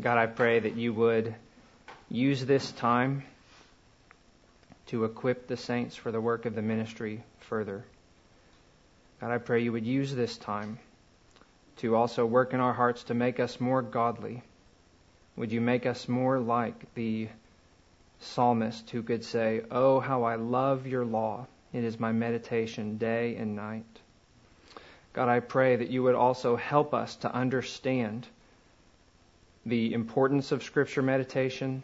God, I pray that you would use this time to equip the saints for the work of the ministry further. God, I pray you would use this time to also work in our hearts to make us more godly. Would you make us more like the psalmist who could say, Oh, how I love your law. It is my meditation day and night. God, I pray that you would also help us to understand the importance of Scripture meditation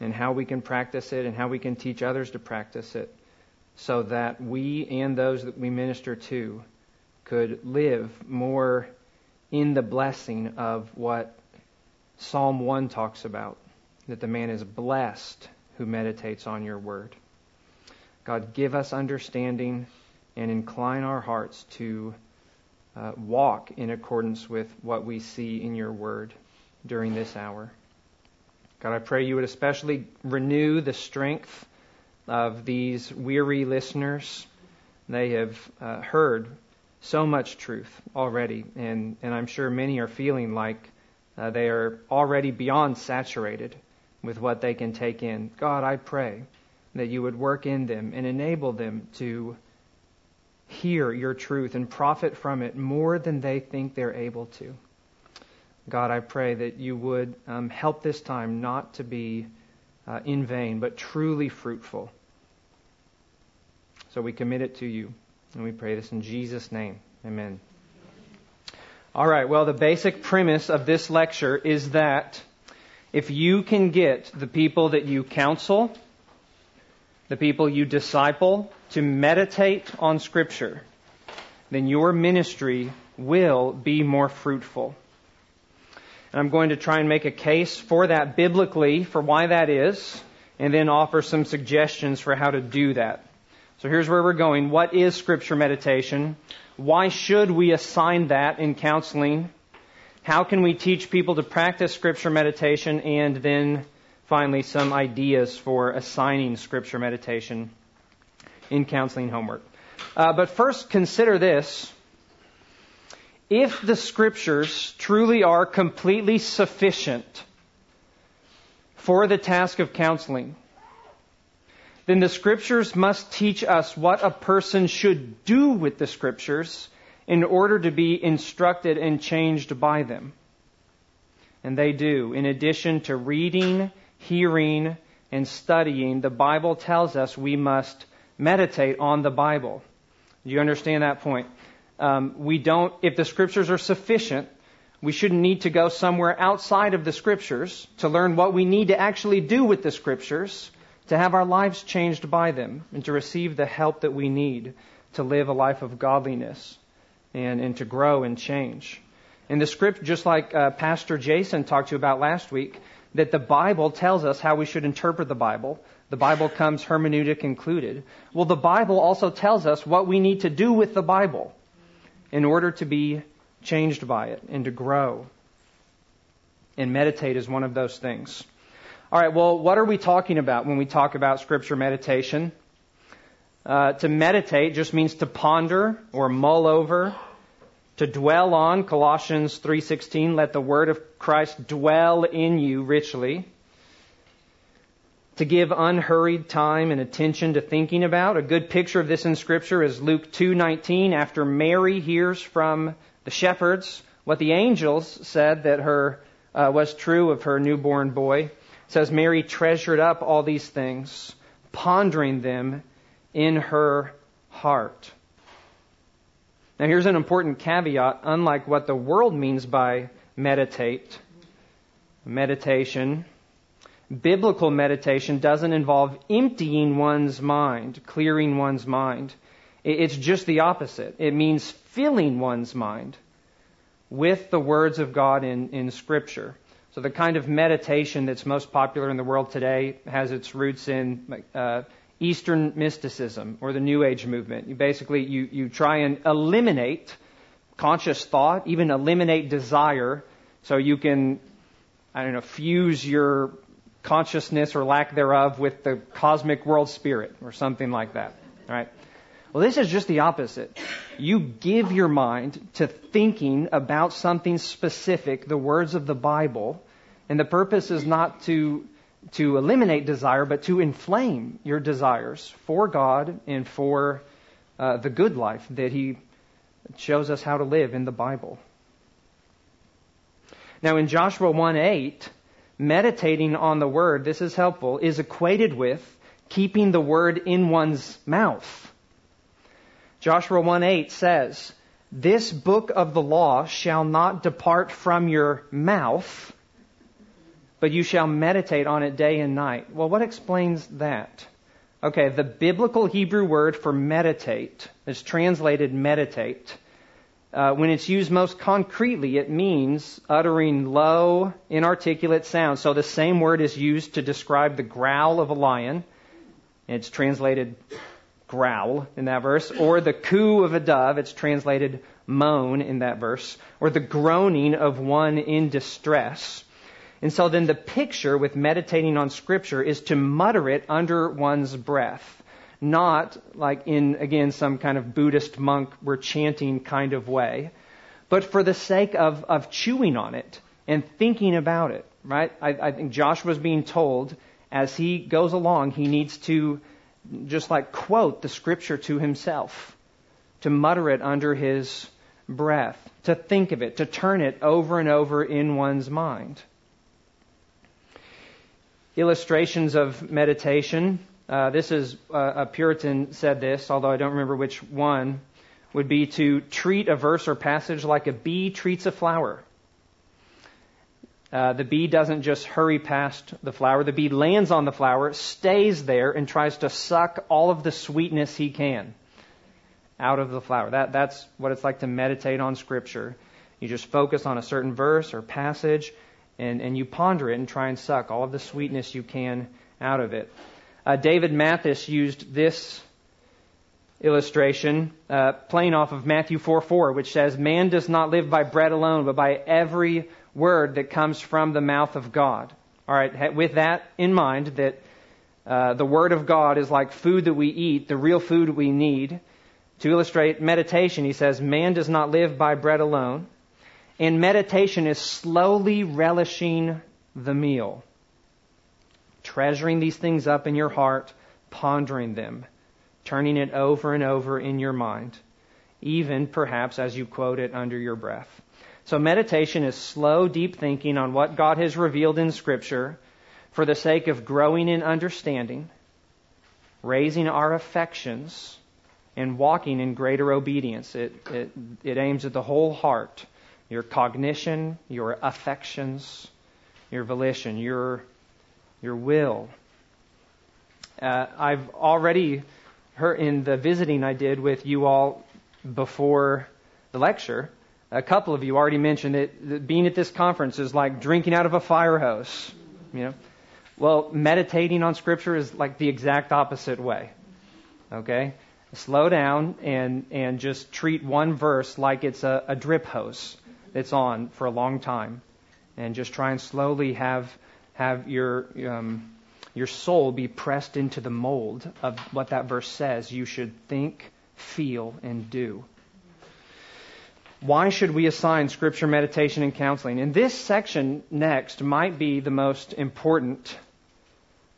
and how we can practice it and how we can teach others to practice it so that we and those that we minister to could live more in the blessing of what Psalm 1 talks about that the man is blessed who meditates on your word. God, give us understanding and incline our hearts to uh, walk in accordance with what we see in your word during this hour. God, I pray you would especially renew the strength of these weary listeners. They have uh, heard so much truth already, and, and I'm sure many are feeling like uh, they are already beyond saturated with what they can take in. God, I pray that you would work in them and enable them to hear your truth and profit from it more than they think they're able to. God, I pray that you would um, help this time not to be uh, in vain, but truly fruitful. So we commit it to you, and we pray this in Jesus' name. Amen. All right, well, the basic premise of this lecture is that if you can get the people that you counsel, the people you disciple, to meditate on Scripture, then your ministry will be more fruitful. And I'm going to try and make a case for that biblically, for why that is, and then offer some suggestions for how to do that. So here's where we're going. What is Scripture meditation? Why should we assign that in counseling? How can we teach people to practice Scripture meditation? And then finally, some ideas for assigning Scripture meditation in counseling homework. Uh, but first, consider this. If the Scriptures truly are completely sufficient for the task of counseling, then the Scriptures must teach us what a person should do with the Scriptures in order to be instructed and changed by them. And they do. In addition to reading, hearing, and studying, the Bible tells us we must meditate on the Bible. Do you understand that point? Um, we don't, if the scriptures are sufficient, we shouldn't need to go somewhere outside of the scriptures to learn what we need to actually do with the scriptures to have our lives changed by them and to receive the help that we need to live a life of godliness and, and to grow and change. In the script, just like uh, Pastor Jason talked to you about last week, that the Bible tells us how we should interpret the Bible. The Bible comes hermeneutic included. Well, the Bible also tells us what we need to do with the Bible in order to be changed by it and to grow. And meditate is one of those things. All right, well, what are we talking about when we talk about scripture meditation? Uh, to meditate just means to ponder or mull over, to dwell on. Colossians 3:16, let the word of Christ dwell in you richly. To give unhurried time and attention to thinking about. A good picture of this in Scripture is Luke 2:19. After Mary hears from the shepherds what the angels said that her uh, was true of her newborn boy, it says Mary treasured up all these things, pondering them in her heart. Now, here's an important caveat unlike what the world means by meditate, meditation, biblical meditation doesn't involve emptying one's mind, clearing one's mind. It's just the opposite. It means filling one's mind with the words of God in, in Scripture. So the kind of meditation that's most popular in the world today has its roots in uh, Eastern mysticism or the New Age movement. You basically you, you try and eliminate conscious thought, even eliminate desire, so you can I don't know fuse your consciousness or lack thereof with the cosmic world spirit or something like that. Right? Well, this is just the opposite. You give your mind to thinking about something specific, the words of the Bible, and the purpose is not to to eliminate desire, but to inflame your desires for God and for uh, the good life that He shows us how to live in the Bible. Now, in Joshua 1 8, meditating on the Word, this is helpful, is equated with keeping the Word in one's mouth. Joshua 1 8 says, This book of the law shall not depart from your mouth but you shall meditate on it day and night. Well, what explains that? Okay, the biblical Hebrew word for meditate is translated meditate. Uh, when it's used most concretely, it means uttering low, inarticulate sounds. So the same word is used to describe the growl of a lion. It's translated growl in that verse. Or the coo of a dove. It's translated moan in that verse. Or the groaning of one in distress. And so then the picture with meditating on Scripture is to mutter it under one's breath, not like in, again, some kind of Buddhist monk we're chanting kind of way, but for the sake of, of chewing on it and thinking about it, right? I, I think Joshua's being told as he goes along, he needs to just like quote the Scripture to himself, to mutter it under his breath, to think of it, to turn it over and over in one's mind illustrations of meditation. Uh, this is uh, a Puritan said this, although I don't remember which one. Would be to treat a verse or passage like a bee treats a flower. Uh, the bee doesn't just hurry past the flower. The bee lands on the flower, stays there, and tries to suck all of the sweetness he can out of the flower. That, that's what it's like to meditate on Scripture. You just focus on a certain verse or passage, and, and you ponder it and try and suck all of the sweetness you can out of it. Uh, David Mathis used this illustration, uh, playing off of Matthew 4 4, which says, Man does not live by bread alone, but by every word that comes from the mouth of God. All right, with that in mind, that uh, the Word of God is like food that we eat, the real food we need. To illustrate meditation, he says, Man does not live by bread alone, and meditation is slowly relishing the meal, treasuring these things up in your heart, pondering them, turning it over and over in your mind, even perhaps as you quote it under your breath. So meditation is slow, deep thinking on what God has revealed in Scripture for the sake of growing in understanding, raising our affections, and walking in greater obedience. It, it, it aims at the whole heart your cognition, your affections, your volition, your, your will. Uh, I've already heard in the visiting I did with you all before the lecture, a couple of you already mentioned that, that being at this conference is like drinking out of a fire hose. You know, well, meditating on Scripture is like the exact opposite way. Okay, slow down and and just treat one verse like it's a, a drip hose it's on for a long time, and just try and slowly have have your um, your soul be pressed into the mold of what that verse says you should think, feel, and do. Why should we assign scripture meditation and counseling? And this section next might be the most important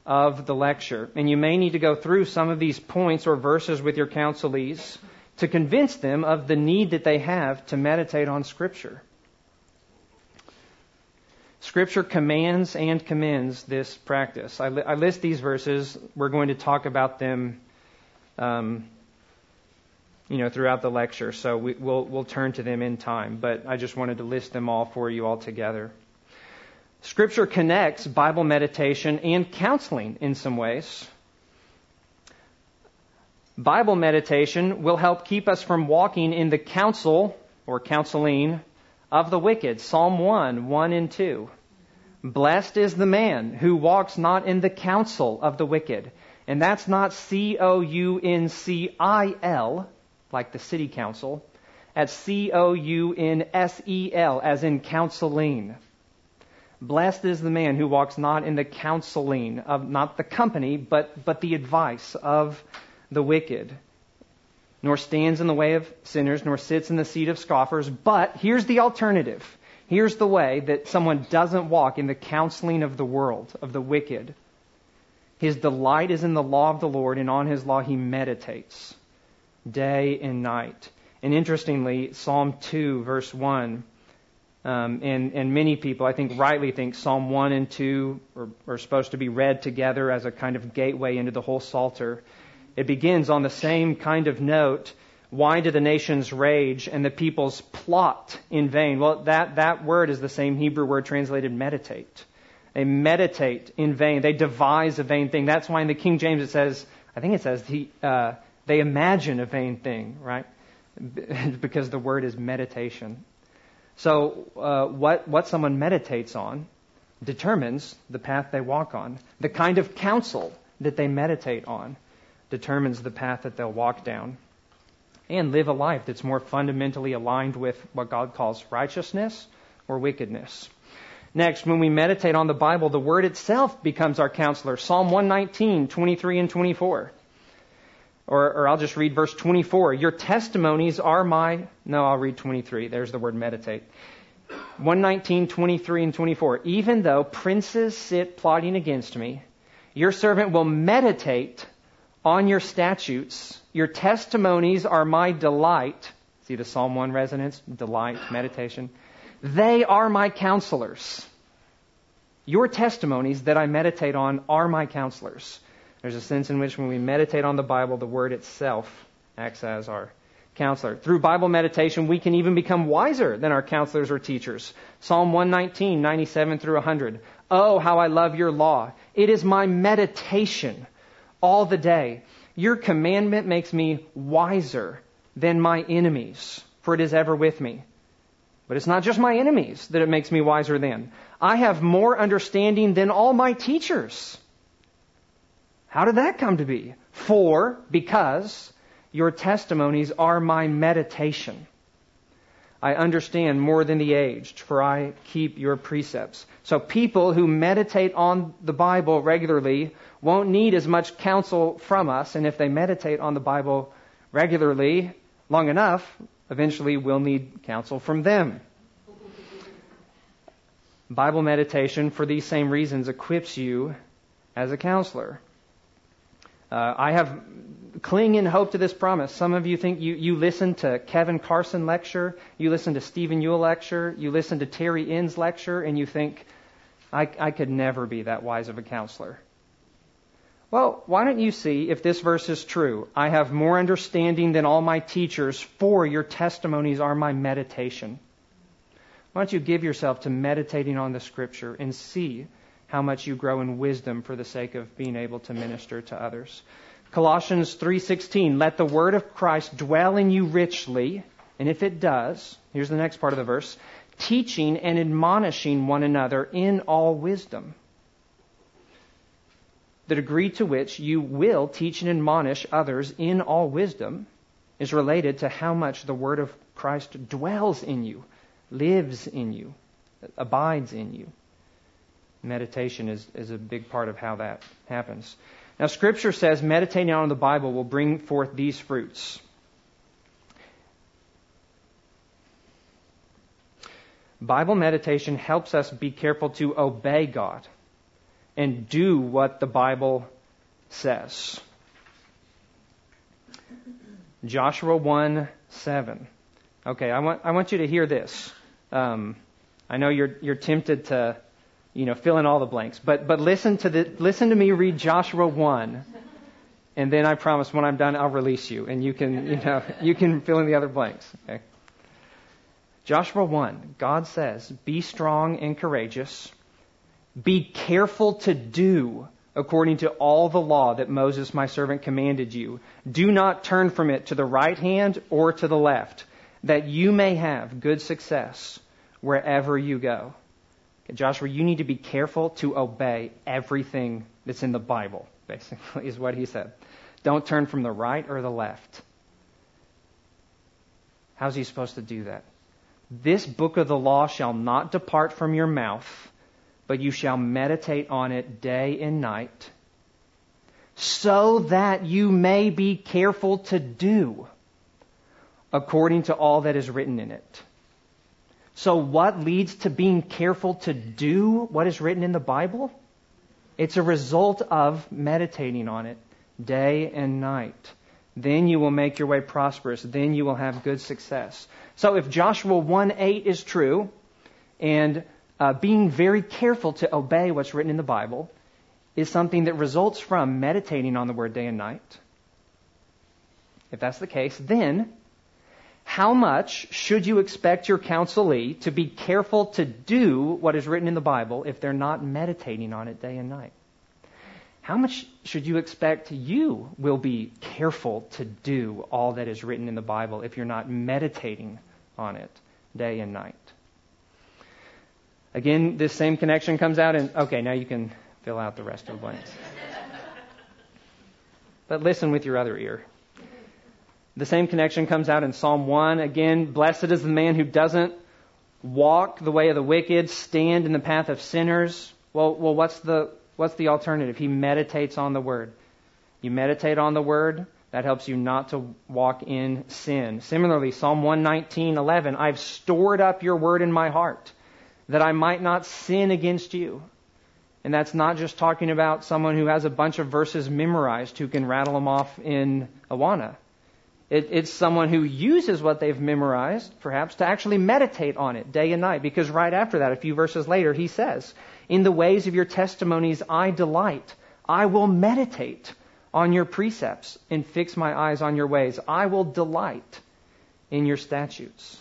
of the lecture. And you may need to go through some of these points or verses with your counselees to convince them of the need that they have to meditate on Scripture. Scripture commands and commends this practice. I, li- I list these verses. We're going to talk about them, um, you know, throughout the lecture. So we, will we'll turn to them in time. But I just wanted to list them all for you all together. Scripture connects Bible meditation and counseling in some ways. Bible meditation will help keep us from walking in the counsel or counseling of the wicked. Psalm 1, 1 and 2. Blessed is the man who walks not in the counsel of the wicked. And that's not C O U N C I L, like the city council. That's C O U N S E L, as in counseling. Blessed is the man who walks not in the counseling of, not the company, but, but the advice of the wicked. Nor stands in the way of sinners, nor sits in the seat of scoffers. But here's the alternative. Here's the way that someone doesn't walk in the counseling of the world, of the wicked. His delight is in the law of the Lord, and on his law he meditates day and night. And interestingly, Psalm 2, verse 1, um, and, and many people, I think, rightly think Psalm 1 and 2 are, are supposed to be read together as a kind of gateway into the whole Psalter. It begins on the same kind of note. Why do the nations rage and the peoples plot in vain? Well, that, that word is the same Hebrew word translated meditate. They meditate in vain. They devise a vain thing. That's why in the King James it says, I think it says, uh, they imagine a vain thing, right? because the word is meditation. So, uh, what, what someone meditates on determines the path they walk on. The kind of counsel that they meditate on determines the path that they'll walk down and live a life that's more fundamentally aligned with what God calls righteousness or wickedness. Next, when we meditate on the Bible, the Word itself becomes our counselor. Psalm 119, 23 and 24. Or, or, I'll just read verse 24. Your testimonies are my. No, I'll read 23. There's the word meditate. 119, 23, and 24. Even though princes sit plotting against me, your servant will meditate on your statutes. Your testimonies are my delight. See the Psalm 1 resonance? Delight, meditation. They are my counselors. Your testimonies that I meditate on are my counselors. There's a sense in which when we meditate on the Bible, the Word itself acts as our counselor. Through Bible meditation, we can even become wiser than our counselors or teachers. Psalm 119, 97 through 100. Oh, how I love your law. It is my meditation all the day. Your commandment makes me wiser than my enemies, for it is ever with me. But it's not just my enemies that it makes me wiser than. I have more understanding than all my teachers. How did that come to be? For, because, your testimonies are my meditation. I understand more than the aged, for I keep your precepts. So people who meditate on the Bible regularly won't need as much counsel from us, and if they meditate on the Bible regularly, long enough, eventually we'll need counsel from them. Bible meditation, for these same reasons, equips you as a counselor. Uh, I have cling in hope to this promise. Some of you think you, you listen to Kevin Carson lecture, you listen to Stephen Yuille lecture, you listen to Terry Enns lecture, and you think, I, I could never be that wise of a counselor. Well, why don't you see if this verse is true? I have more understanding than all my teachers, for your testimonies are my meditation. Why don't you give yourself to meditating on the Scripture and see how much you grow in wisdom for the sake of being able to minister to others? Colossians 3:16 Let the word of Christ dwell in you richly, and if it does, here's the next part of the verse, teaching and admonishing one another in all wisdom the degree to which you will teach and admonish others in all wisdom is related to how much the Word of Christ dwells in you, lives in you, abides in you. Meditation is, is a big part of how that happens. Now, Scripture says meditating on the Bible will bring forth these fruits. Bible meditation helps us be careful to obey God and do what the Bible says. Joshua 1 7. Okay, I want, I want you to hear this. Um, I know you're, you're tempted to, you know, fill in all the blanks, but, but listen to the, listen to me read Joshua 1, and then I promise when I'm done, I'll release you, and you can, you know, you can fill in the other blanks, okay? Joshua 1, God says, Be strong and courageous. Be careful to do according to all the law that Moses my servant commanded you. Do not turn from it to the right hand or to the left, that you may have good success wherever you go. Joshua, you need to be careful to obey everything that's in the Bible, basically, is what he said. Don't turn from the right or the left. How's he supposed to do that? This book of the law shall not depart from your mouth but you shall meditate on it day and night, so that you may be careful to do according to all that is written in it. So, what leads to being careful to do what is written in the Bible? It's a result of meditating on it day and night. Then you will make your way prosperous. Then you will have good success. So, if Joshua 1 8 is true, and uh, being very careful to obey what's written in the Bible is something that results from meditating on the Word day and night, if that's the case, then how much should you expect your counselee to be careful to do what is written in the Bible if they're not meditating on it day and night? How much should you expect you will be careful to do all that is written in the Bible if you're not meditating on it day and night? Again, this same connection comes out, and okay, now you can fill out the rest of the blanks. but listen with your other ear. The same connection comes out in Psalm 1. Again, blessed is the man who doesn't walk the way of the wicked, stand in the path of sinners. Well, well what's the what's the alternative? He meditates on the word. You meditate on the word, that helps you not to walk in sin. Similarly, Psalm 119:11, I've stored up your word in my heart that I might not sin against you. And that's not just talking about someone who has a bunch of verses memorized who can rattle them off in Awana. It, it's someone who uses what they've memorized, perhaps, to actually meditate on it day and night. Because right after that, a few verses later, he says, In the ways of your testimonies I delight. I will meditate on your precepts and fix my eyes on your ways. I will delight in your statutes.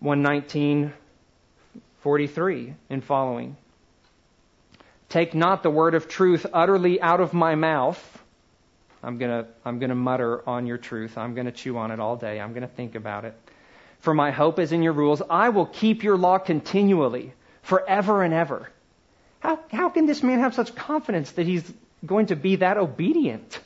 119:43 and following. Take not the word of truth utterly out of my mouth. I'm going to I'm going to mutter on your truth. I'm going to chew on it all day. I'm going to think about it. For my hope is in your rules. I will keep your law continually, forever and ever. How, how can this man have such confidence that he's going to be that obedient?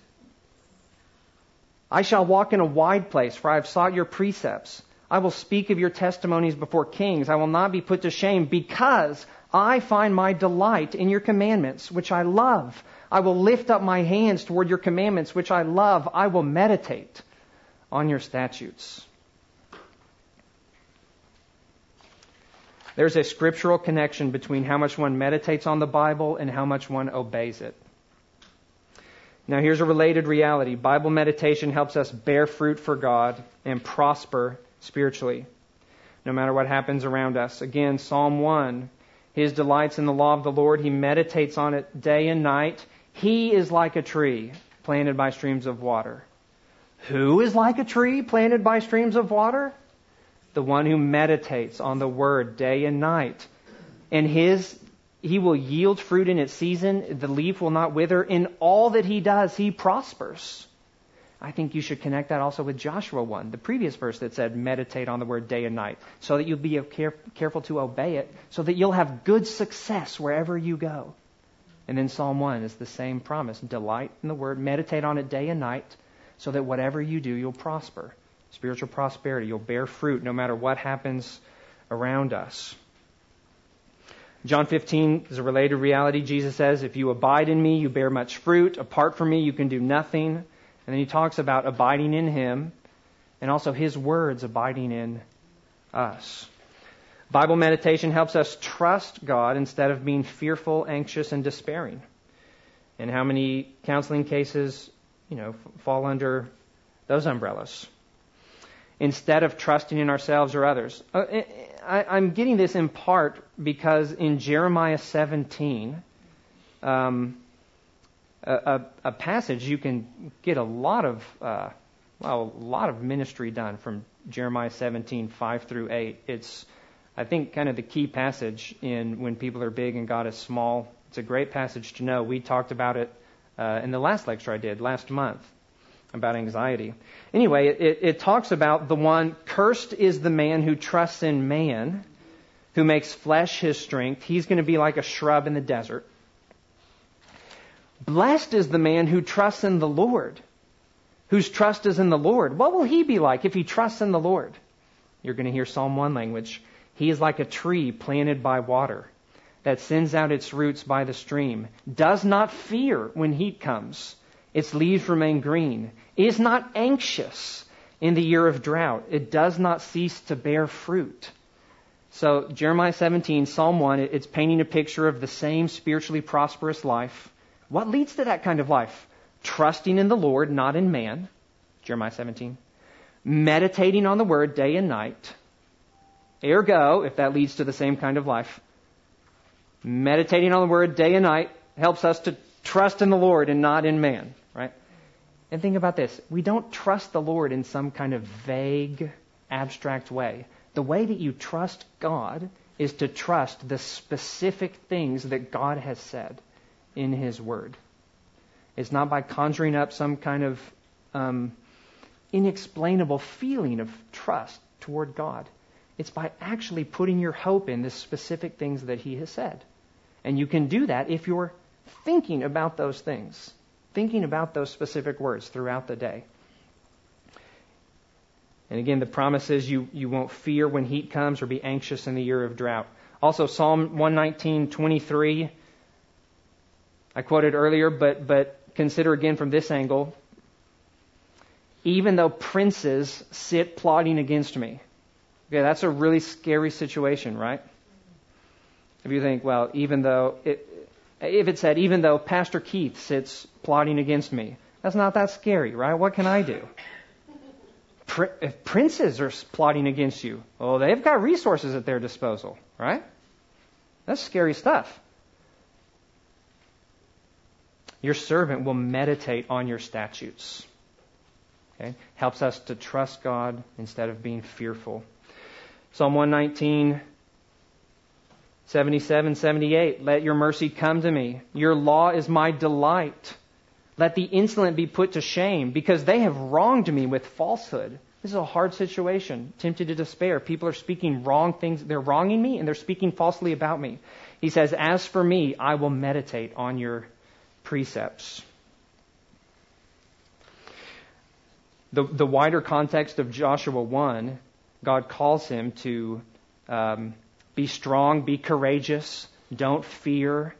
I shall walk in a wide place, for I have sought your precepts. I will speak of your testimonies before kings. I will not be put to shame because I find my delight in your commandments, which I love. I will lift up my hands toward your commandments, which I love. I will meditate on your statutes. There's a scriptural connection between how much one meditates on the Bible and how much one obeys it. Now, here's a related reality Bible meditation helps us bear fruit for God and prosper spiritually, no matter what happens around us. Again, Psalm 1 His delights in the law of the Lord, he meditates on it day and night. He is like a tree planted by streams of water. Who is like a tree planted by streams of water? The one who meditates on the word day and night. And his he will yield fruit in its season, the leaf will not wither. In all that he does, he prospers. I think you should connect that also with Joshua 1, the previous verse that said, meditate on the word day and night, so that you'll be care- careful to obey it, so that you'll have good success wherever you go. And then Psalm 1 is the same promise delight in the word, meditate on it day and night, so that whatever you do, you'll prosper. Spiritual prosperity, you'll bear fruit no matter what happens around us. John 15 is a related reality. Jesus says, If you abide in me, you bear much fruit. Apart from me, you can do nothing. And then he talks about abiding in him and also his words abiding in us. Bible meditation helps us trust God instead of being fearful, anxious, and despairing. And how many counseling cases, you know, fall under those umbrellas? Instead of trusting in ourselves or others. Uh, I, am getting this in part because in Jeremiah 17, um, a, a, passage you can get a lot of uh, well, a lot of ministry done from Jeremiah 17 5 through 8. It's I think kind of the key passage in when people are big and God is small. It's a great passage to know. We talked about it uh, in the last lecture I did last month about anxiety. Anyway, it, it talks about the one cursed is the man who trusts in man, who makes flesh his strength. He's going to be like a shrub in the desert. Blessed is the man who trusts in the Lord, whose trust is in the Lord. What will he be like if he trusts in the Lord? You're going to hear Psalm 1 language. He is like a tree planted by water that sends out its roots by the stream, does not fear when heat comes, its leaves remain green, is not anxious in the year of drought. It does not cease to bear fruit. So, Jeremiah 17, Psalm 1, it's painting a picture of the same spiritually prosperous life. What leads to that kind of life? Trusting in the Lord, not in man. Jeremiah 17. Meditating on the word day and night. Ergo, if that leads to the same kind of life, meditating on the word day and night helps us to trust in the Lord and not in man, right? And think about this. We don't trust the Lord in some kind of vague, abstract way. The way that you trust God is to trust the specific things that God has said in His Word. It's not by conjuring up some kind of um, inexplainable feeling of trust toward God. It's by actually putting your hope in the specific things that He has said. And you can do that if you're thinking about those things, thinking about those specific words throughout the day. And again, the promise is you, you won't fear when heat comes or be anxious in the year of drought. Also, Psalm 119:23. I quoted earlier, but, but consider again from this angle. Even though princes sit plotting against me. Okay, that's a really scary situation, right? If you think, well, even though it, if it said, even though Pastor Keith sits plotting against me, that's not that scary, right? What can I do? if princes are plotting against you, well, they've got resources at their disposal, right? That's scary stuff. Your servant will meditate on your statutes. Okay? Helps us to trust God instead of being fearful. Psalm 119, 77, 78. Let your mercy come to me. Your law is my delight. Let the insolent be put to shame because they have wronged me with falsehood. This is a hard situation, tempted to despair. People are speaking wrong things. They're wronging me and they're speaking falsely about me. He says, As for me, I will meditate on your precepts. The, the wider context of Joshua 1, God calls him to um, be strong, be courageous, don't fear.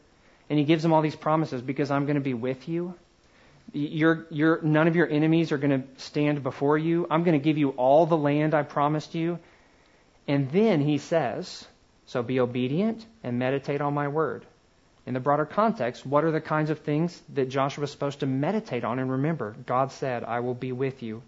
And he gives him all these promises because I'm going to be with you. You're, you're, none of your enemies are going to stand before you. I'm going to give you all the land I promised you. And then he says, So be obedient and meditate on my word. In the broader context, what are the kinds of things that Joshua is supposed to meditate on and remember? God said, I will be with you.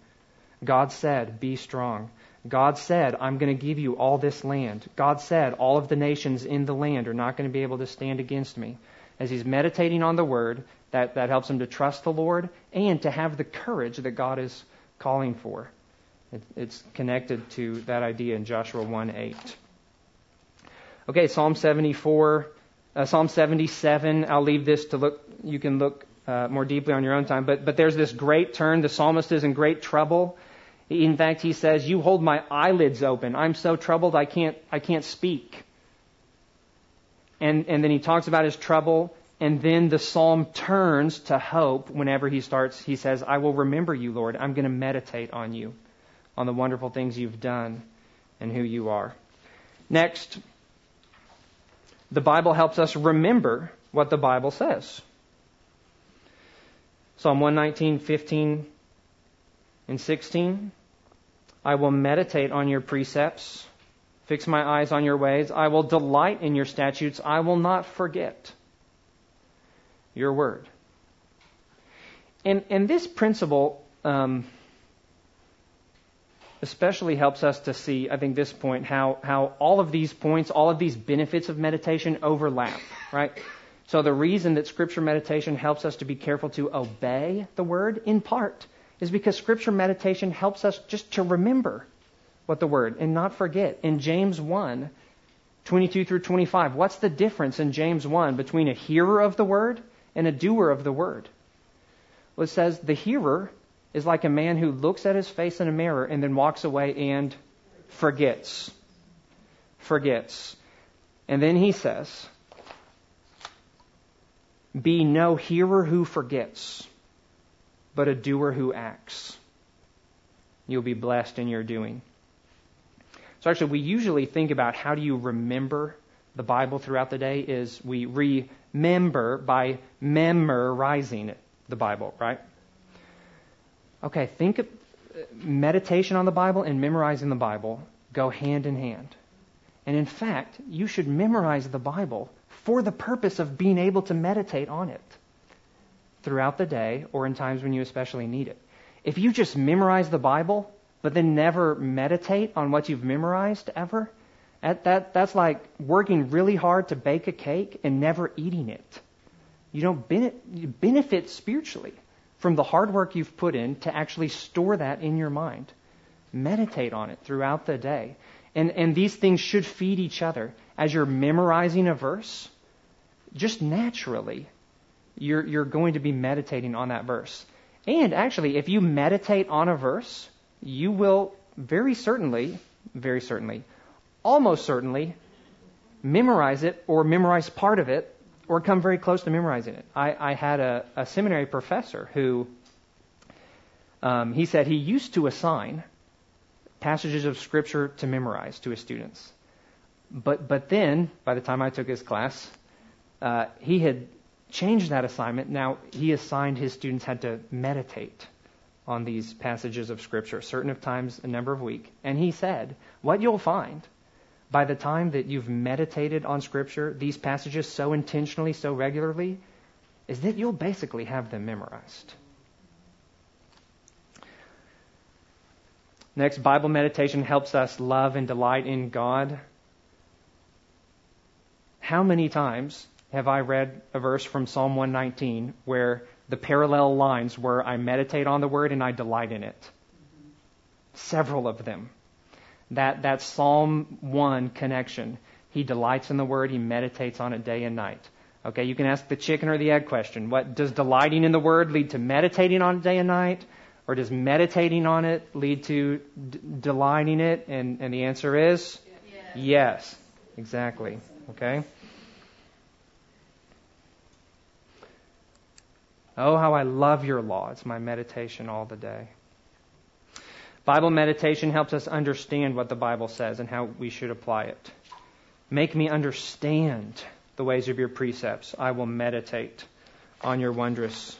God said, Be strong. God said, I'm going to give you all this land. God said, all of the nations in the land are not going to be able to stand against me. As he's meditating on the word, that, that helps him to trust the Lord and to have the courage that God is calling for. It, it's connected to that idea in Joshua 1 8. Okay, Psalm 74, uh, Psalm 77. I'll leave this to look, you can look uh, more deeply on your own time. But, but there's this great turn. The psalmist is in great trouble. In fact, he says, You hold my eyelids open. I'm so troubled I can't, I can't speak. And, and then he talks about his trouble, and then the psalm turns to hope whenever he starts. He says, I will remember you, Lord. I'm going to meditate on you, on the wonderful things you've done and who you are. Next, the Bible helps us remember what the Bible says. Psalm 119, 15, and 16. I will meditate on your precepts, fix my eyes on your ways. I will delight in your statutes. I will not forget your word. And, and this principle um, especially helps us to see, I think, this point, how, how all of these points, all of these benefits of meditation overlap, right? So the reason that scripture meditation helps us to be careful to obey the word, in part, is because scripture meditation helps us just to remember what the word and not forget. In James 1, 22 through 25, what's the difference in James 1 between a hearer of the word and a doer of the word? Well, it says the hearer is like a man who looks at his face in a mirror and then walks away and forgets. Forgets. And then he says, Be no hearer who forgets but a doer who acts. You'll be blessed in your doing. So actually, we usually think about how do you remember the Bible throughout the day is we remember by memorizing the Bible, right? Okay, think of meditation on the Bible and memorizing the Bible go hand in hand. And in fact, you should memorize the Bible for the purpose of being able to meditate on it throughout the day or in times when you especially need it. If you just memorize the Bible, but then never meditate on what you've memorized ever, that, that, that's like working really hard to bake a cake and never eating it. You don't benefit, benefit spiritually from the hard work you've put in to actually store that in your mind. Meditate on it throughout the day. And, and these things should feed each other. As you're memorizing a verse, just naturally, you're, you're going to be meditating on that verse. And actually, if you meditate on a verse, you will very certainly, very certainly, almost certainly memorize it or memorize part of it or come very close to memorizing it. I, I had a, a, seminary professor who um, he said he used to assign passages of scripture to memorize to his students. But but then by the time I took his class, uh, he had changed that assignment. Now he assigned his students had to meditate on these passages of scripture, certain of times a number of weeks. And he said, what you'll find by the time that you've meditated on Scripture, these passages so intentionally, so regularly, is that you'll basically have them memorized. Next, Bible meditation helps us love and delight in God. How many times have I read a verse from Psalm 119 where the parallel lines where I meditate on the Word and I delight in it? Several of them that, that Psalm 1 connection. He delights in the word, he meditates on it day and night. Okay, you can ask the chicken or the egg question. What does delighting in the word lead to meditating on it day and night? Or does meditating on it lead to d- delighting it? And, and the answer is yes. yes. Exactly. Okay? Oh, how I love your law. It's my meditation all the day. Bible meditation helps us understand what the Bible says and how we should apply it. Make me understand the ways of your precepts. I will meditate on your wondrous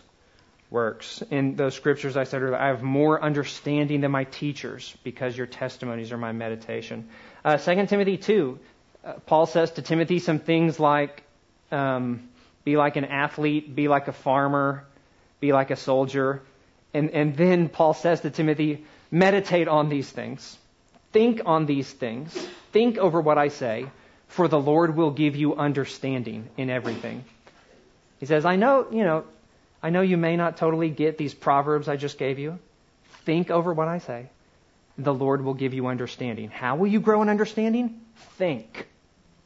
works. In those scriptures I said earlier, I have more understanding than my teachers because your testimonies are my meditation. Uh, 2 Timothy 2, uh, Paul says to Timothy some things like, um, be like an athlete, be like a farmer, be like a soldier. And, and then Paul says to Timothy, Meditate on these things. Think on these things. Think over what I say, for the Lord will give you understanding in everything. He says, I know, you know, I know you may not totally get these proverbs I just gave you. Think over what I say. The Lord will give you understanding. How will you grow in understanding? Think.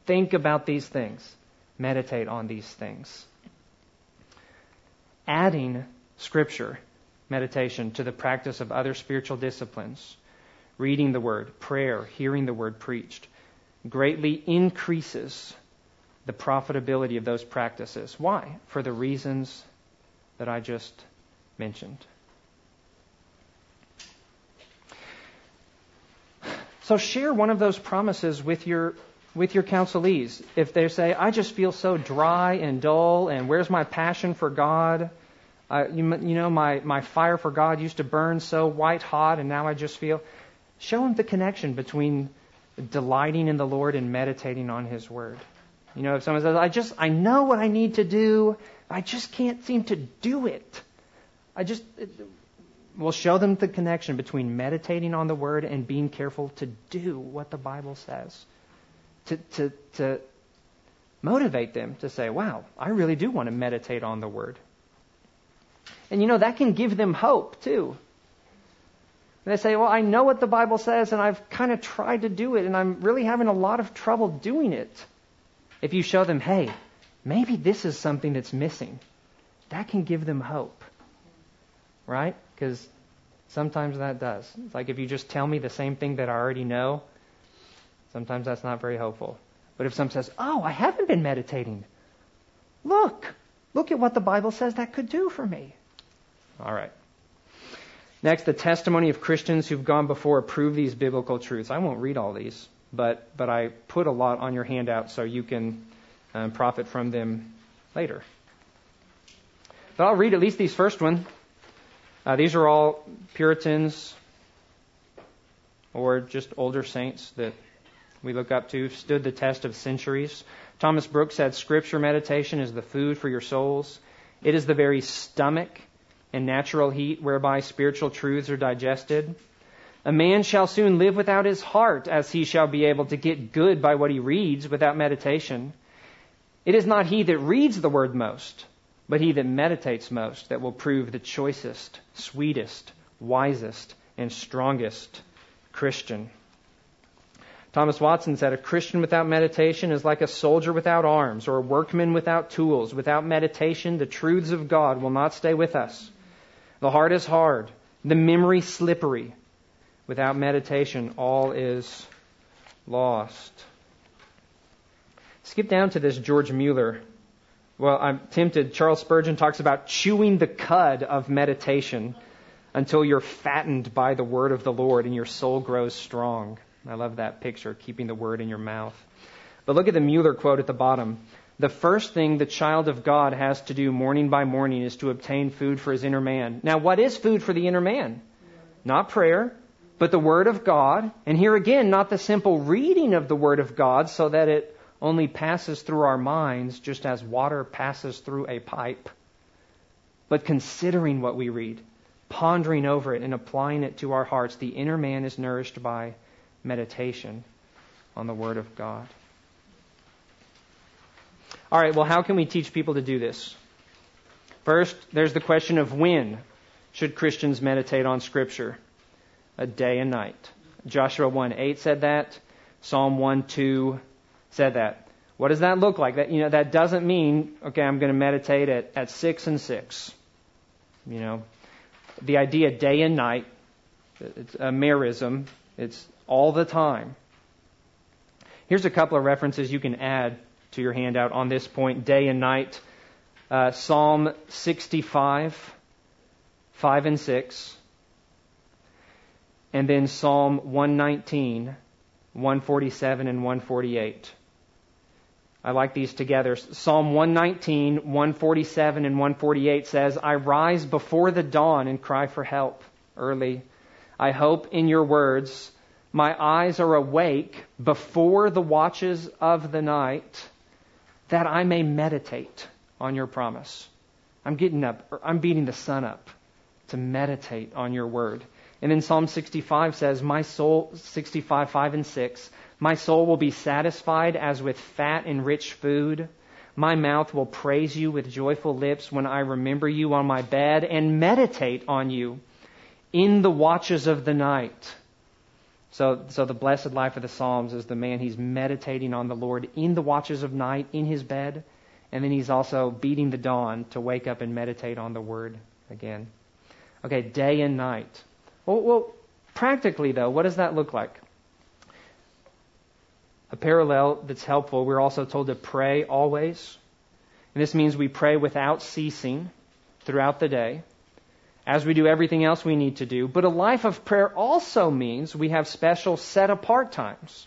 Think about these things. Meditate on these things. Adding Scripture meditation to the practice of other spiritual disciplines, reading the Word, prayer, hearing the Word preached, greatly increases the profitability of those practices. Why? For the reasons that I just mentioned. So share one of those promises with your with your counselees. If they say, "I just feel so dry and dull, and where's my passion for God?" Uh, you, you know, my, my fire for God used to burn so white hot, and now I just feel. Show them the connection between delighting in the Lord and meditating on His Word. You know, if someone says, I just, I know what I need to do, I just can't seem to do it. I just, it, we'll show them the connection between meditating on the Word and being careful to do what the Bible says. To, to, to motivate them to say, wow, I really do want to meditate on the Word. And you know, that can give them hope too. And they say, well, I know what the Bible says and I've kind of tried to do it and I'm really having a lot of trouble doing it. If you show them, hey, maybe this is something that's missing, that can give them hope. Right? Because sometimes that does. It's like if you just tell me the same thing that I already know, sometimes that's not very hopeful. But if someone says, oh, I haven't been meditating, look, look at what the Bible says that could do for me. All right. Next, the testimony of Christians who've gone before prove these biblical truths. I won't read all these, but, but I put a lot on your handout so you can um, profit from them later. But I'll read at least these first one. Uh, these are all Puritans or just older saints that we look up to, stood the test of centuries. Thomas Brooks said, Scripture meditation is the food for your souls. It is the very stomach and natural heat whereby spiritual truths are digested. A man shall soon live without his heart, as he shall be able to get good by what he reads without meditation. It is not he that reads the word most, but he that meditates most that will prove the choicest, sweetest, wisest, and strongest Christian. Thomas Watson said, A Christian without meditation is like a soldier without arms, or a workman without tools. Without meditation, the truths of God will not stay with us. The heart is hard, the memory slippery. Without meditation, all is lost. Skip down to this George Mueller. Well, I'm tempted. Charles Spurgeon talks about chewing the cud of meditation until you're fattened by the word of the Lord and your soul grows strong. I love that picture, keeping the word in your mouth. But look at the Mueller quote at the bottom. The first thing the child of God has to do morning by morning is to obtain food for his inner man. Now, what is food for the inner man? Not prayer, but the Word of God. And here again, not the simple reading of the Word of God so that it only passes through our minds just as water passes through a pipe, but considering what we read, pondering over it, and applying it to our hearts. The inner man is nourished by meditation on the Word of God. All right, well, how can we teach people to do this? First, there's the question of when should Christians meditate on Scripture? A day and night. Joshua 1 8 said that. Psalm 1 2 said that. What does that look like? That you know that doesn't mean okay, I'm going to meditate at, at six and six. You know, the idea day and night, it's a merism. It's all the time. Here's a couple of references you can add to your handout on this point day and night. Uh, Psalm 65, 5 and 6. And then Psalm 119, 147 and 148. I like these together. Psalm 119, 147 and 148 says, I rise before the dawn and cry for help early. I hope in your words. My eyes are awake before the watches of the night that I may meditate on your promise. I'm getting up, I'm beating the sun up to meditate on your word. And then Psalm 65 says, My soul, 65, 5 and 6, my soul will be satisfied as with fat and rich food. My mouth will praise you with joyful lips when I remember you on my bed and meditate on you in the watches of the night. So, so the blessed life of the Psalms is the man he's meditating on the Lord in the watches of night in his bed, and then he's also beating the dawn to wake up and meditate on the Word again. Okay, day and night. Well, well practically though, what does that look like? A parallel that's helpful, we're also told to pray always. And this means we pray without ceasing throughout the day as we do everything else we need to do. But a life of prayer also means we have special set apart times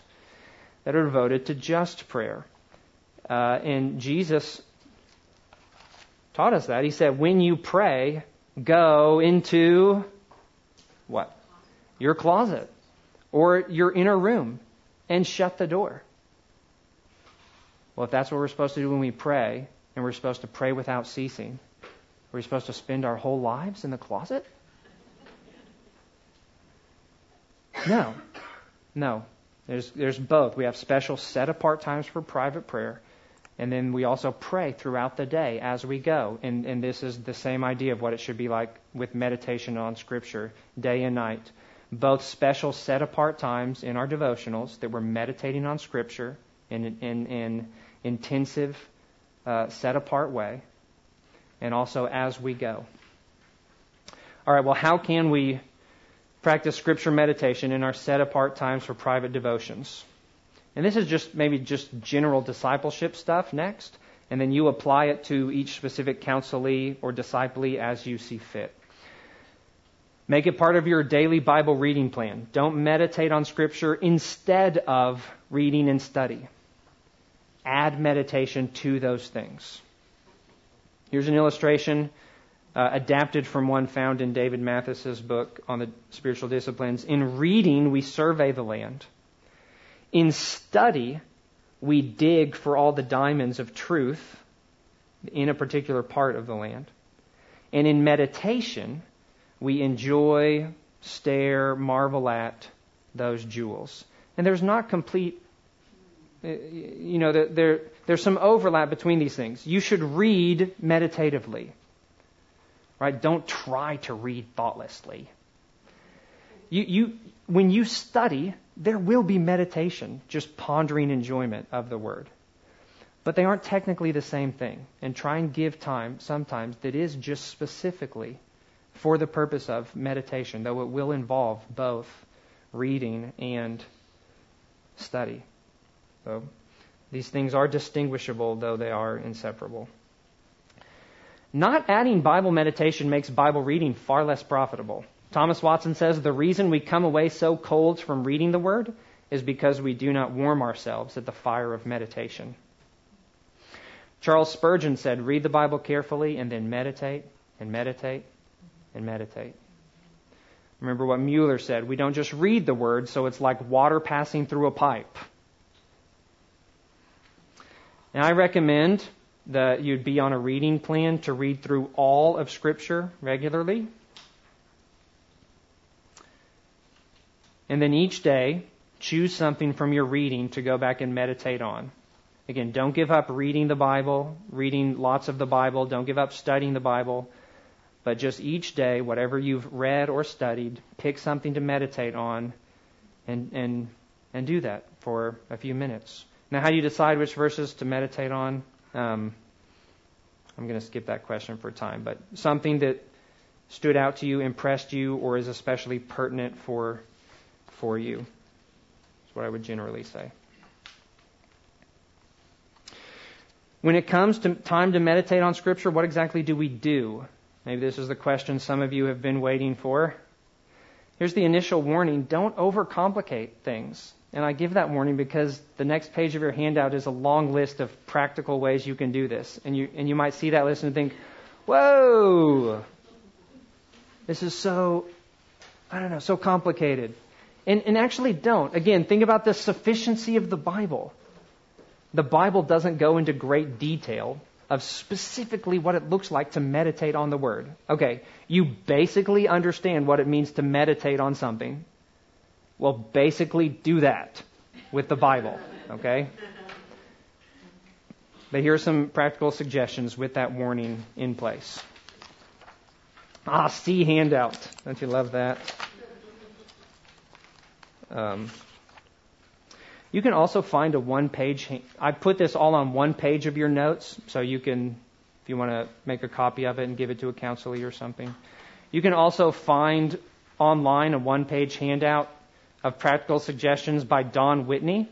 that are devoted to just prayer. Uh, and Jesus taught us that. He said, when you pray, go into what? Your closet or your inner room and shut the door. Well, if that's what we're supposed to do when we pray, and we're supposed to pray without ceasing, are we supposed to spend our whole lives in the closet? No. No. There's, there's both. We have special set apart times for private prayer, and then we also pray throughout the day as we go. And, and this is the same idea of what it should be like with meditation on Scripture, day and night. Both special set apart times in our devotionals that we're meditating on Scripture in an intensive, uh, set apart way and also as we go. All right, well, how can we practice scripture meditation in our set apart times for private devotions? And this is just maybe just general discipleship stuff next, and then you apply it to each specific counselee or disciplee as you see fit. Make it part of your daily Bible reading plan. Don't meditate on Scripture instead of reading and study. Add meditation to those things. Here's an illustration uh, adapted from one found in David Mathis's book on the spiritual disciplines. In reading, we survey the land. In study, we dig for all the diamonds of truth in a particular part of the land. And in meditation, we enjoy, stare, marvel at those jewels. And there's not complete, Uh, you know, there, there's some overlap between these things. You should read meditatively, right? Don't try to read thoughtlessly. You, you, when you study, there will be meditation, just pondering enjoyment of the word. But they aren't technically the same thing. And try and give time sometimes that is just specifically for the purpose of meditation, though it will involve both reading and study. So these things are distinguishable, though they are inseparable. Not adding Bible meditation makes Bible reading far less profitable. Thomas Watson says the reason we come away so cold from reading the Word is because we do not warm ourselves at the fire of meditation. Charles Spurgeon said, Read the Bible carefully and then meditate and meditate and meditate. Remember what Mueller said we don't just read the Word, so it's like water passing through a pipe. And I recommend that you'd be on a reading plan to read through all of Scripture regularly. And then each day, choose something from your reading to go back and meditate on. Again, don't give up reading the Bible, reading lots of the Bible. Don't give up studying the Bible. But just each day, whatever you've read or studied, pick something to meditate on and, and, and do that for a few minutes. Now, how do you decide which verses to meditate on? Um, I'm going to skip that question for time, but something that stood out to you, impressed you, or is especially pertinent for for you. That's what I would generally say. When it comes to time to meditate on Scripture, what exactly do we do? Maybe this is the question some of you have been waiting for. Here's the initial warning don't overcomplicate things. And I give that warning because the next page of your handout is a long list of practical ways you can do this. And you, and you might see that list and think, whoa, this is so, I don't know, so complicated. And, and actually don't. Again, think about the sufficiency of the Bible. The Bible doesn't go into great detail of specifically what it looks like to meditate on the Word. Okay, you basically understand what it means to meditate on something. Well, basically do that with the Bible, okay? But here are some practical suggestions with that warning in place. Ah, see handout. Don't you love that? Um, you can also find a one page, I put this all on one page of your notes, so you can, if you want to make a copy of it and give it to a counselee or something. You can also find online a one page handout of practical suggestions by Don Whitney.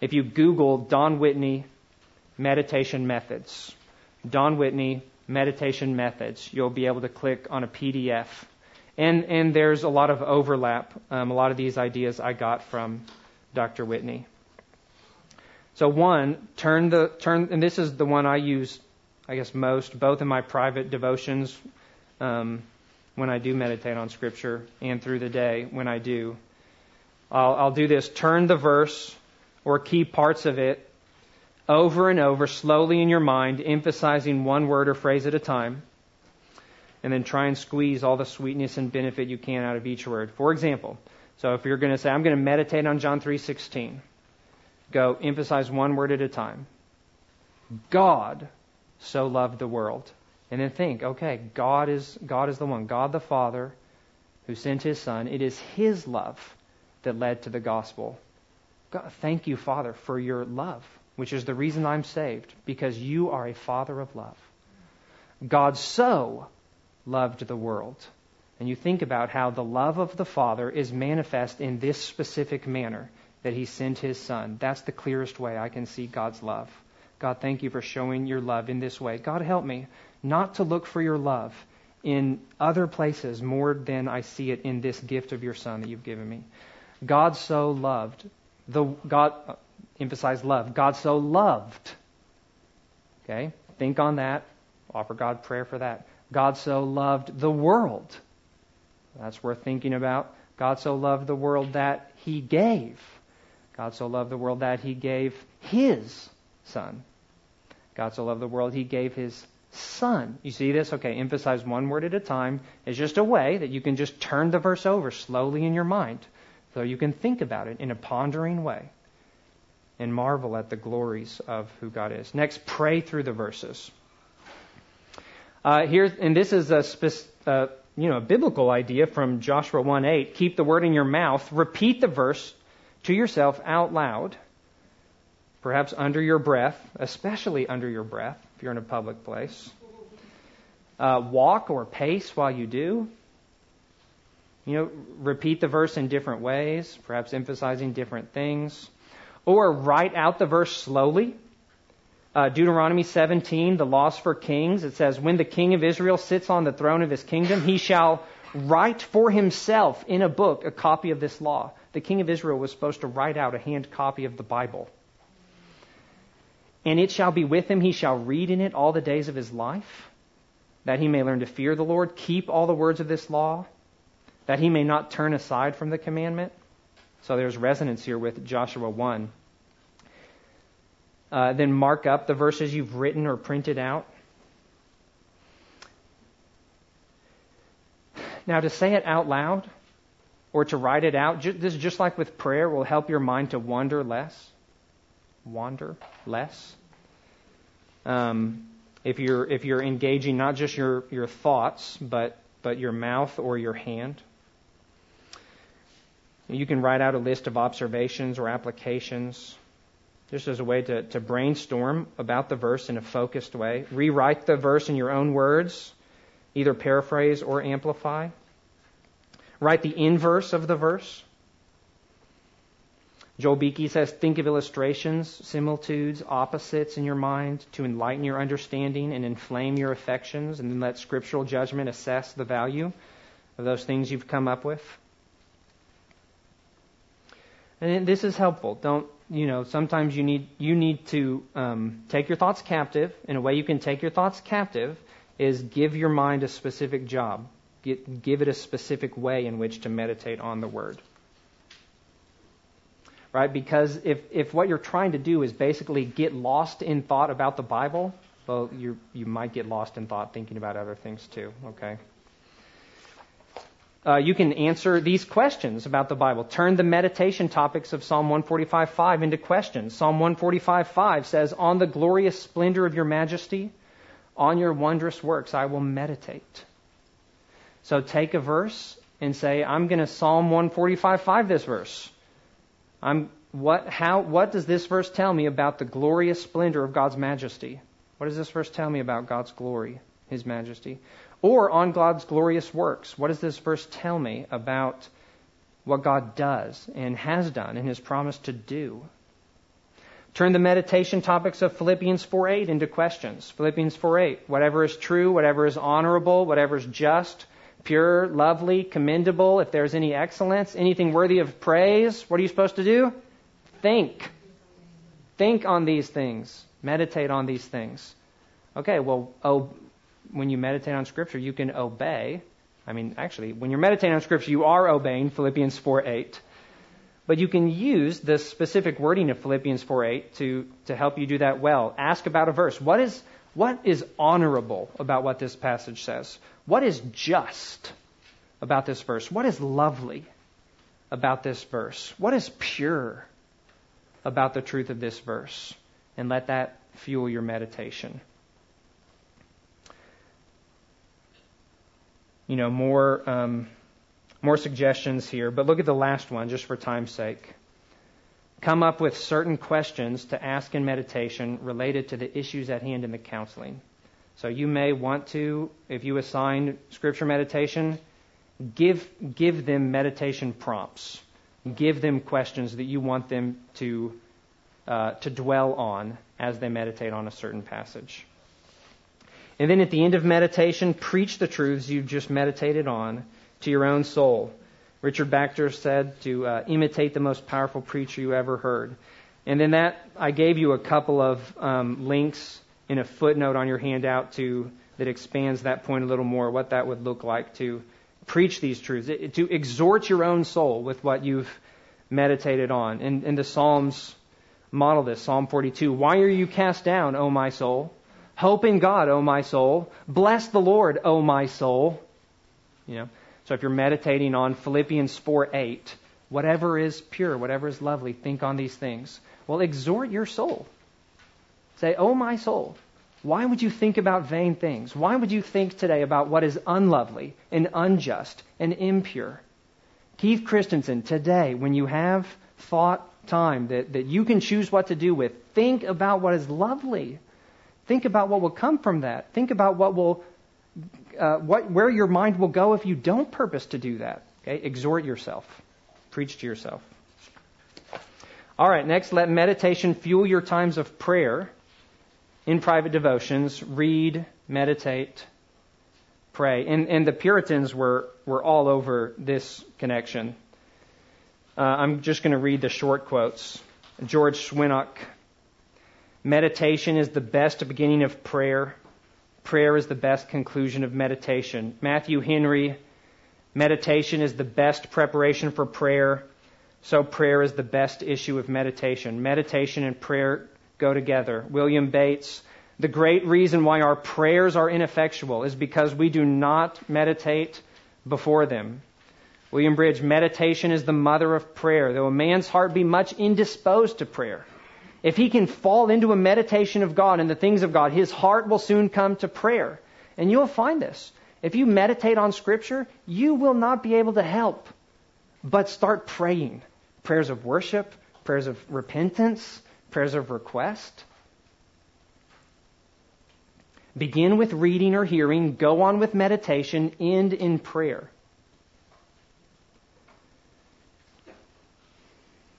If you Google Don Whitney meditation methods, Don Whitney meditation methods, you'll be able to click on a PDF and, and there's a lot of overlap. Um, a lot of these ideas I got from Dr. Whitney. So one, turn the turn, and this is the one I use, I guess most, both in my private devotions um, when I do meditate on Scripture and through the day when I do. I'll, I'll do this: turn the verse or key parts of it over and over, slowly in your mind, emphasizing one word or phrase at a time and then try and squeeze all the sweetness and benefit you can out of each word. For example, so if you're going to say, I'm going to meditate on John 3.16, go emphasize one word at a time. God so loved the world. And then think, okay, God is, God is the one, God the Father who sent his Son. It is his love that led to the gospel. God, thank you, Father, for your love, which is the reason I'm saved, because you are a Father of love. God so loved the world. And you think about how the love of the Father is manifest in this specific manner that He sent His Son. That's the clearest way I can see God's love. God, thank you for showing your love in this way. God, help me not to look for your love in other places more than I see it in this gift of your Son that you've given me. God so loved, the God uh, emphasize love. God so loved. Okay, think on that. Offer God prayer for that. God so loved the world. That's worth thinking about. God so loved the world that he gave. God so loved the world that he gave his son. God so loved the world he gave his son. You see this? Okay, emphasize one word at a time. It's just a way that you can just turn the verse over slowly in your mind so you can think about it in a pondering way and marvel at the glories of who God is. Next, pray through the verses. Uh, here, and this is a uh, you know a biblical idea from Joshua 1:8. Keep the word in your mouth. Repeat the verse to yourself out loud, perhaps under your breath, especially under your breath if you're in a public place. Uh, walk or pace while you do. You know, repeat the verse in different ways, perhaps emphasizing different things. Or write out the verse slowly. Uh, Deuteronomy 17, the laws for kings, it says, When the king of Israel sits on the throne of his kingdom, he shall write for himself in a book a copy of this law. The king of Israel was supposed to write out a hand copy of the Bible. And it shall be with him, he shall read in it all the days of his life, that he may learn to fear the Lord, keep all the words of this law, that he may not turn aside from the commandment. So there's resonance here with Joshua 1. Uh, then mark up the verses you've written or printed out. Now, to say it out loud or to write it out, this is just like with prayer, will help your mind to wander less. Wander less. Um, if you're if you're engaging not just your your thoughts, but but your mouth or your hand. You can write out a list of observations or applications just as a way to, to brainstorm about the verse in a focused way. Rewrite the verse in your own words, either paraphrase or amplify. Write the inverse of the verse. Joel Beeke says, think of illustrations, similitudes, opposites in your mind to enlighten your understanding and inflame your affections, and then let scriptural judgment assess the value of those things you've come up with. And this is helpful. Don't you know? Sometimes you need you need to um, take your thoughts captive. And a way you can take your thoughts captive is give your mind a specific job. Get, give it a specific way in which to meditate on the word. Right? Because if if what you're trying to do is basically get lost in thought about the Bible, well, you you might get lost in thought thinking about other things too. Okay uh, you can answer these questions about the Bible. Turn the meditation topics of Psalm 145.5 into questions. Psalm 145.5 says, On the glorious splendor of your majesty, on your wondrous works I will meditate. So take a verse and say, I'm going to Psalm 145.5 this verse. I'm, what, how, what does this verse tell me about the glorious splendor of God's majesty? What does this verse tell me about God's glory, His majesty? Or on God's glorious works. What does this verse tell me about what God does and has done and has promised to do? Turn the meditation topics of Philippians 4:8 into questions. Philippians 4:8, whatever is true, whatever is honorable, whatever is just, pure, lovely, commendable, if there's any excellence, anything worthy of praise, what are you supposed to do? Think. Think on these things. Meditate on these things. Okay, well, oh, when you meditate on Scripture, you can obey. I mean, actually, when you're meditating on Scripture, you are obeying Philippians 4 8. But you can use the specific wording of Philippians 4 8 to, to help you do that well. Ask about a verse. What is, what is honorable about what this passage says? What is just about this verse? What is lovely about this verse? What is pure about the truth of this verse? And let that fuel your meditation. You know, more, um, more suggestions here, but look at the last one just for time's sake. Come up with certain questions to ask in meditation related to the issues at hand in the counseling. So you may want to, if you assign scripture meditation, give, give them meditation prompts. Give them questions that you want them to, uh, to dwell on as they meditate on a certain passage. And then at the end of meditation, preach the truths you've just meditated on to your own soul. Richard Baxter said to uh, imitate the most powerful preacher you ever heard. And then that, I gave you a couple of um, links in a footnote on your handout to that expands that point a little more, what that would look like to preach these truths, to exhort your own soul with what you've meditated on. And, and the Psalms model this. Psalm 42. Why are you cast down, O my soul? Hope in God, O my soul. Bless the Lord, O my soul. You know, so if you're meditating on Philippians 4 8, whatever is pure, whatever is lovely, think on these things. Well, exhort your soul. Say, O my soul, why would you think about vain things? Why would you think today about what is unlovely and unjust and impure? Keith Christensen, today, when you have thought time that, that you can choose what to do with, think about what is lovely. Think about what will come from that. Think about what will, uh, what, where your mind will go if you don't purpose to do that. Okay? Exhort yourself. Preach to yourself. All right, next, let meditation fuel your times of prayer in private devotions, read, meditate, pray. And, and the Puritans were, were all over this connection. Uh, I'm just going to read the short quotes. George Swinnock. Meditation is the best beginning of prayer. Prayer is the best conclusion of meditation. Matthew Henry. Meditation is the best preparation for prayer. So prayer is the best issue of meditation. Meditation and prayer go together. William Bates, the great reason why our prayers are ineffectual is because we do not meditate before them. William Bridge, meditation is the mother of prayer, though a man's heart be much indisposed to prayer. If he can fall into a meditation of God and the things of God, his heart will soon come to prayer. And you'll find this. If you meditate on Scripture, you will not be able to help but start praying. Prayers of worship, prayers of repentance, prayers of request. Begin with reading or hearing, go on with meditation, end in prayer.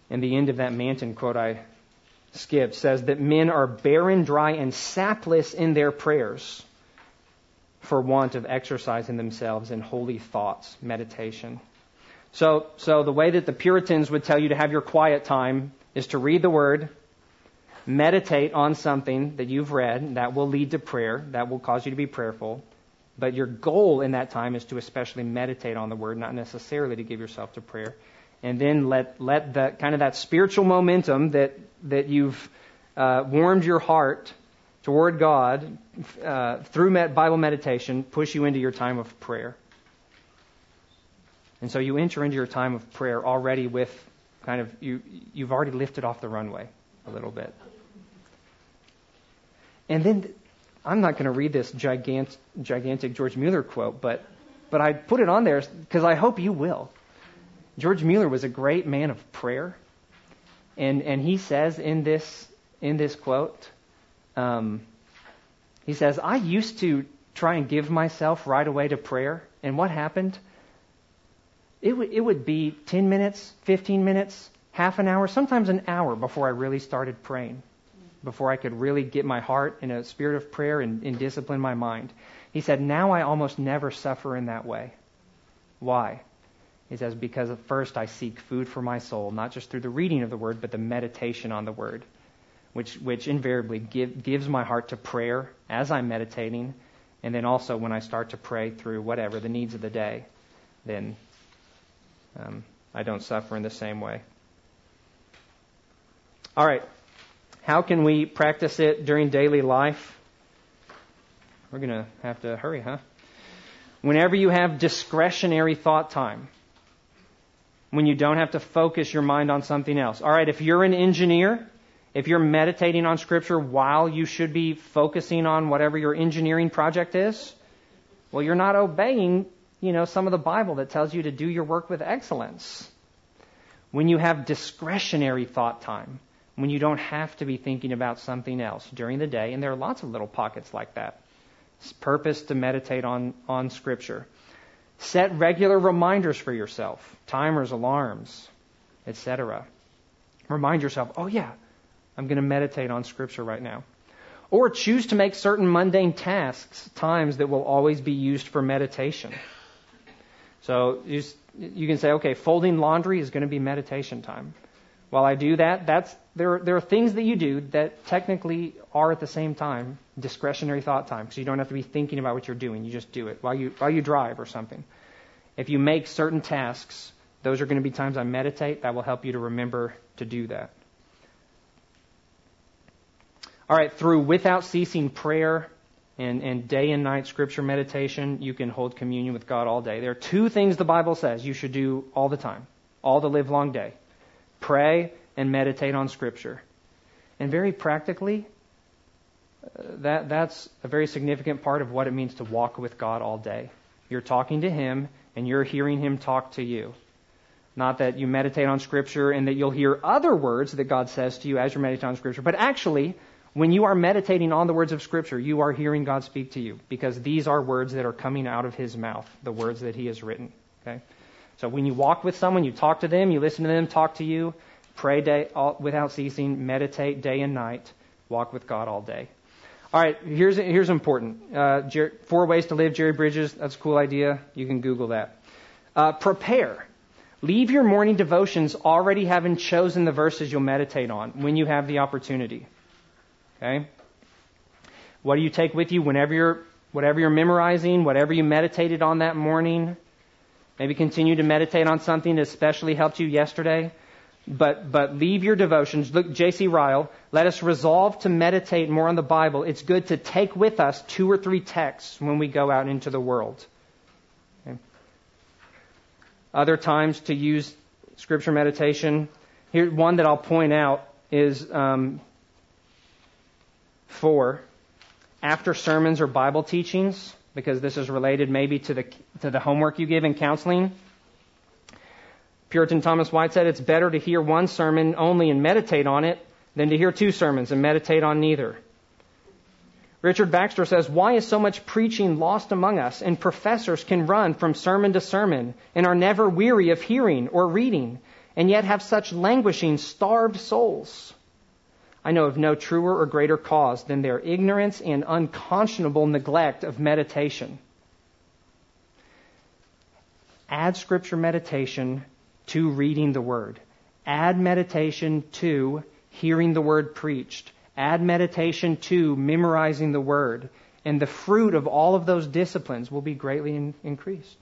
And the end of that Manton quote I skipped says that men are barren, dry, and sapless in their prayers for want of exercising themselves in holy thoughts, meditation. So, so the way that the Puritans would tell you to have your quiet time is to read the Word, meditate on something that you've read that will lead to prayer, that will cause you to be prayerful. But your goal in that time is to especially meditate on the word, not necessarily to give yourself to prayer. And then let let that kind of that spiritual momentum that that you've uh, warmed your heart toward God uh, through Bible meditation push you into your time of prayer. And so you enter into your time of prayer already with kind of you you've already lifted off the runway a little bit. And then I'm not going to read this gigantic, gigantic George Mueller quote, but, but I put it on there because I hope you will. George Mueller was a great man of prayer. And, and he says in this, in this quote, um, he says, I used to try and give myself right away to prayer. And what happened? It, w- it would be 10 minutes, 15 minutes, half an hour, sometimes an hour before I really started praying before I could really get my heart in a spirit of prayer and, and discipline my mind. He said, Now I almost never suffer in that way. Why? He says, Because at first I seek food for my soul, not just through the reading of the word, but the meditation on the word, which, which invariably give, gives my heart to prayer as I'm meditating. And then also when I start to pray through whatever the needs of the day, then um, I don't suffer in the same way. All right. How can we practice it during daily life? We're going to have to hurry, huh? Whenever you have discretionary thought time, when you don't have to focus your mind on something else. All right, if you're an engineer, if you're meditating on Scripture while you should be focusing on whatever your engineering project is, well, you're not obeying, you know, some of the Bible that tells you to do your work with excellence. When you have discretionary thought time, when you don't have to be thinking about something else during the day. And there are lots of little pockets like that. It's purpose to meditate on, on Scripture. Set regular reminders for yourself, timers, alarms, etc. Remind yourself, oh yeah, I'm going to meditate on Scripture right now. Or choose to make certain mundane tasks times that will always be used for meditation. So you, you can say, okay, folding laundry is going to be meditation time. while I do that, that's there. There are things that you do that technically are at the same time discretionary thought time, because you don't have to be thinking about what you're doing. You just do it while you while you drive or something. If you make certain tasks, those are going to be times I meditate. That will help you to remember to do that. All right, through without ceasing prayer and, and day and night scripture meditation, you can hold communion with God all day. There are two things the Bible says you should do all the time, all the live long day pray and meditate on Scripture. And very practically, that, that's a very significant part of what it means to walk with God all day. You're talking to Him and you're hearing Him talk to you. Not that you meditate on Scripture and that you'll hear other words that God says to you as you're meditating on Scripture, but actually, when you are meditating on the words of Scripture, you are hearing God speak to you because these are words that are coming out of His mouth, the words that He has written. Okay? So when you walk with someone, you talk to them, you listen to them talk to you, pray day, all, without ceasing, meditate day and night, walk with God all day. All right, here's here's important. Uh, Jer- four ways to live. Jerry Bridges. That's a cool idea. You can Google that. Uh, prepare. Leave your morning devotions already having chosen the verses you'll meditate on when you have the opportunity. Okay. What do you take with you whenever you're whatever you're memorizing, whatever you meditated on that morning? Maybe continue to meditate on something that especially helped you yesterday. But, but leave your devotions. Look, J.C. Ryle, let us resolve to meditate more on the Bible. It's good to take with us two or three texts when we go out into the world. Okay. Other times to use scripture meditation. Here, one that I'll point out is um, four. After sermons or Bible teachings, because this is related maybe to the, to the homework you give in counseling. Puritan Thomas White said it's better to hear one sermon only and meditate on it than to hear two sermons and meditate on neither. Richard Baxter says, Why is so much preaching lost among us, and professors can run from sermon to sermon and are never weary of hearing or reading, and yet have such languishing, starved souls? I know of no truer or greater cause than their ignorance and unconscionable neglect of meditation. Add scripture meditation to reading the word. Add meditation to hearing the word preached. Add meditation to memorizing the word. And the fruit of all of those disciplines will be greatly in- increased.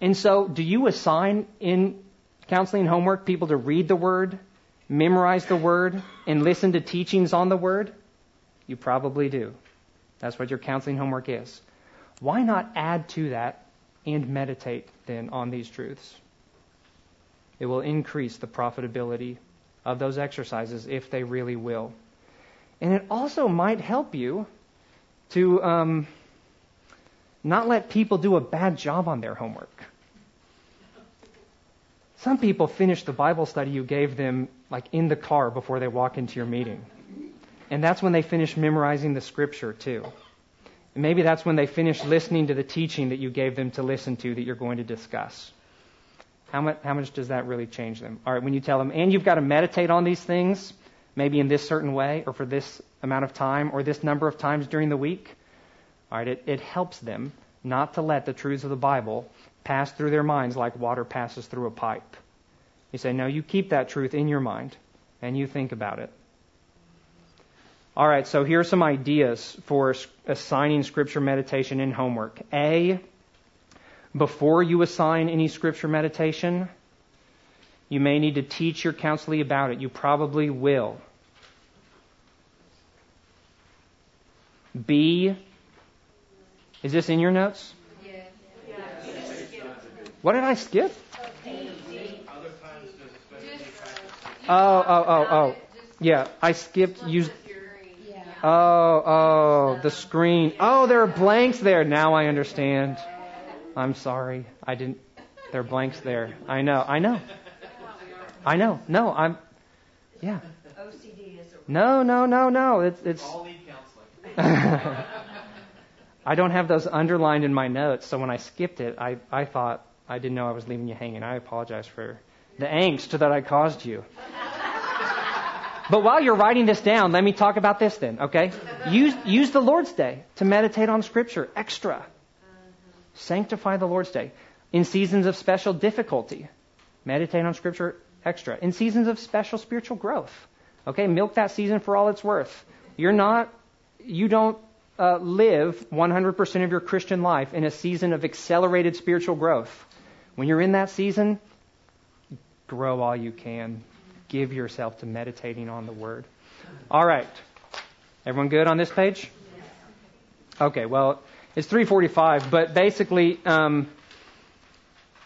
And so, do you assign in counseling homework people to read the word, memorize the Word and listen to teachings on the Word? You probably do. That's what your counseling homework is. Why not add to that and meditate then on these truths? It will increase the profitability of those exercises if they really will. And it also might help you to um, not let people do a bad job on their homework. Some people finish the Bible study you gave them like in the car before they walk into your meeting. And that's when they finish memorizing the scripture too. Maybe that's when they finish listening to the teaching that you gave them to listen to that you're going to discuss. How much, how much does that really change them? All right, when you tell them, and you've got to meditate on these things, maybe in this certain way, or for this amount of time, or this number of times during the week, all right, it, it helps them not to let the truths of the Bible pass through their minds like water passes through a pipe. You say, no, you keep that truth in your mind and you think about it. All right, so here are some ideas for assigning scripture meditation in homework. A, before you assign any scripture meditation, you may need to teach your counselee about it. You probably will. B, is this in your notes? Yes. What did I skip? Oh, oh, oh, oh. Yeah, I skipped use. Oh, oh, the screen. Oh, there are blanks there. Now I understand. I'm sorry. I didn't. There are blanks there. I know. I know. I know. No, I'm. Yeah. No, no, no, no. It's it's. I don't have those underlined in my notes, so when I skipped it, I I thought I didn't know I was leaving you hanging. I apologize for the angst that I caused you. But while you're writing this down, let me talk about this then, okay? Use, use the Lord's Day to meditate on Scripture extra. Sanctify the Lord's Day. In seasons of special difficulty, meditate on Scripture extra. In seasons of special spiritual growth. Okay, milk that season for all it's worth. You're not, you don't uh, live 100% of your Christian life in a season of accelerated spiritual growth. When you're in that season, grow all you can. Give yourself to meditating on the Word. All right. Everyone good on this page? Okay, well, it's 345, but basically, um,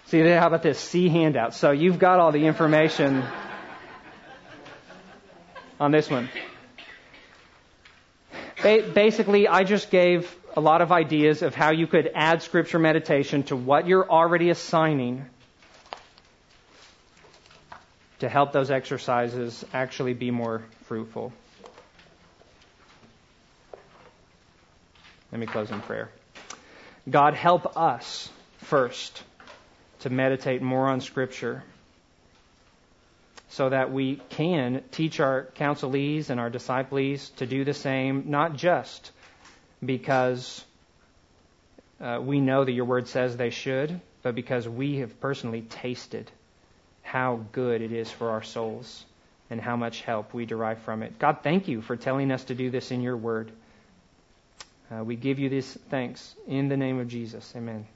see, how about this C handout? So you've got all the information on this one. Ba- basically, I just gave a lot of ideas of how you could add scripture meditation to what you're already assigning to help those exercises actually be more fruitful. Let me close in prayer. God, help us first to meditate more on Scripture so that we can teach our counselees and our disciples to do the same, not just because uh, we know that your word says they should, but because we have personally tasted how good it is for our souls and how much help we derive from it. God, thank you for telling us to do this in your word. Uh, we give you this thanks in the name of Jesus. Amen.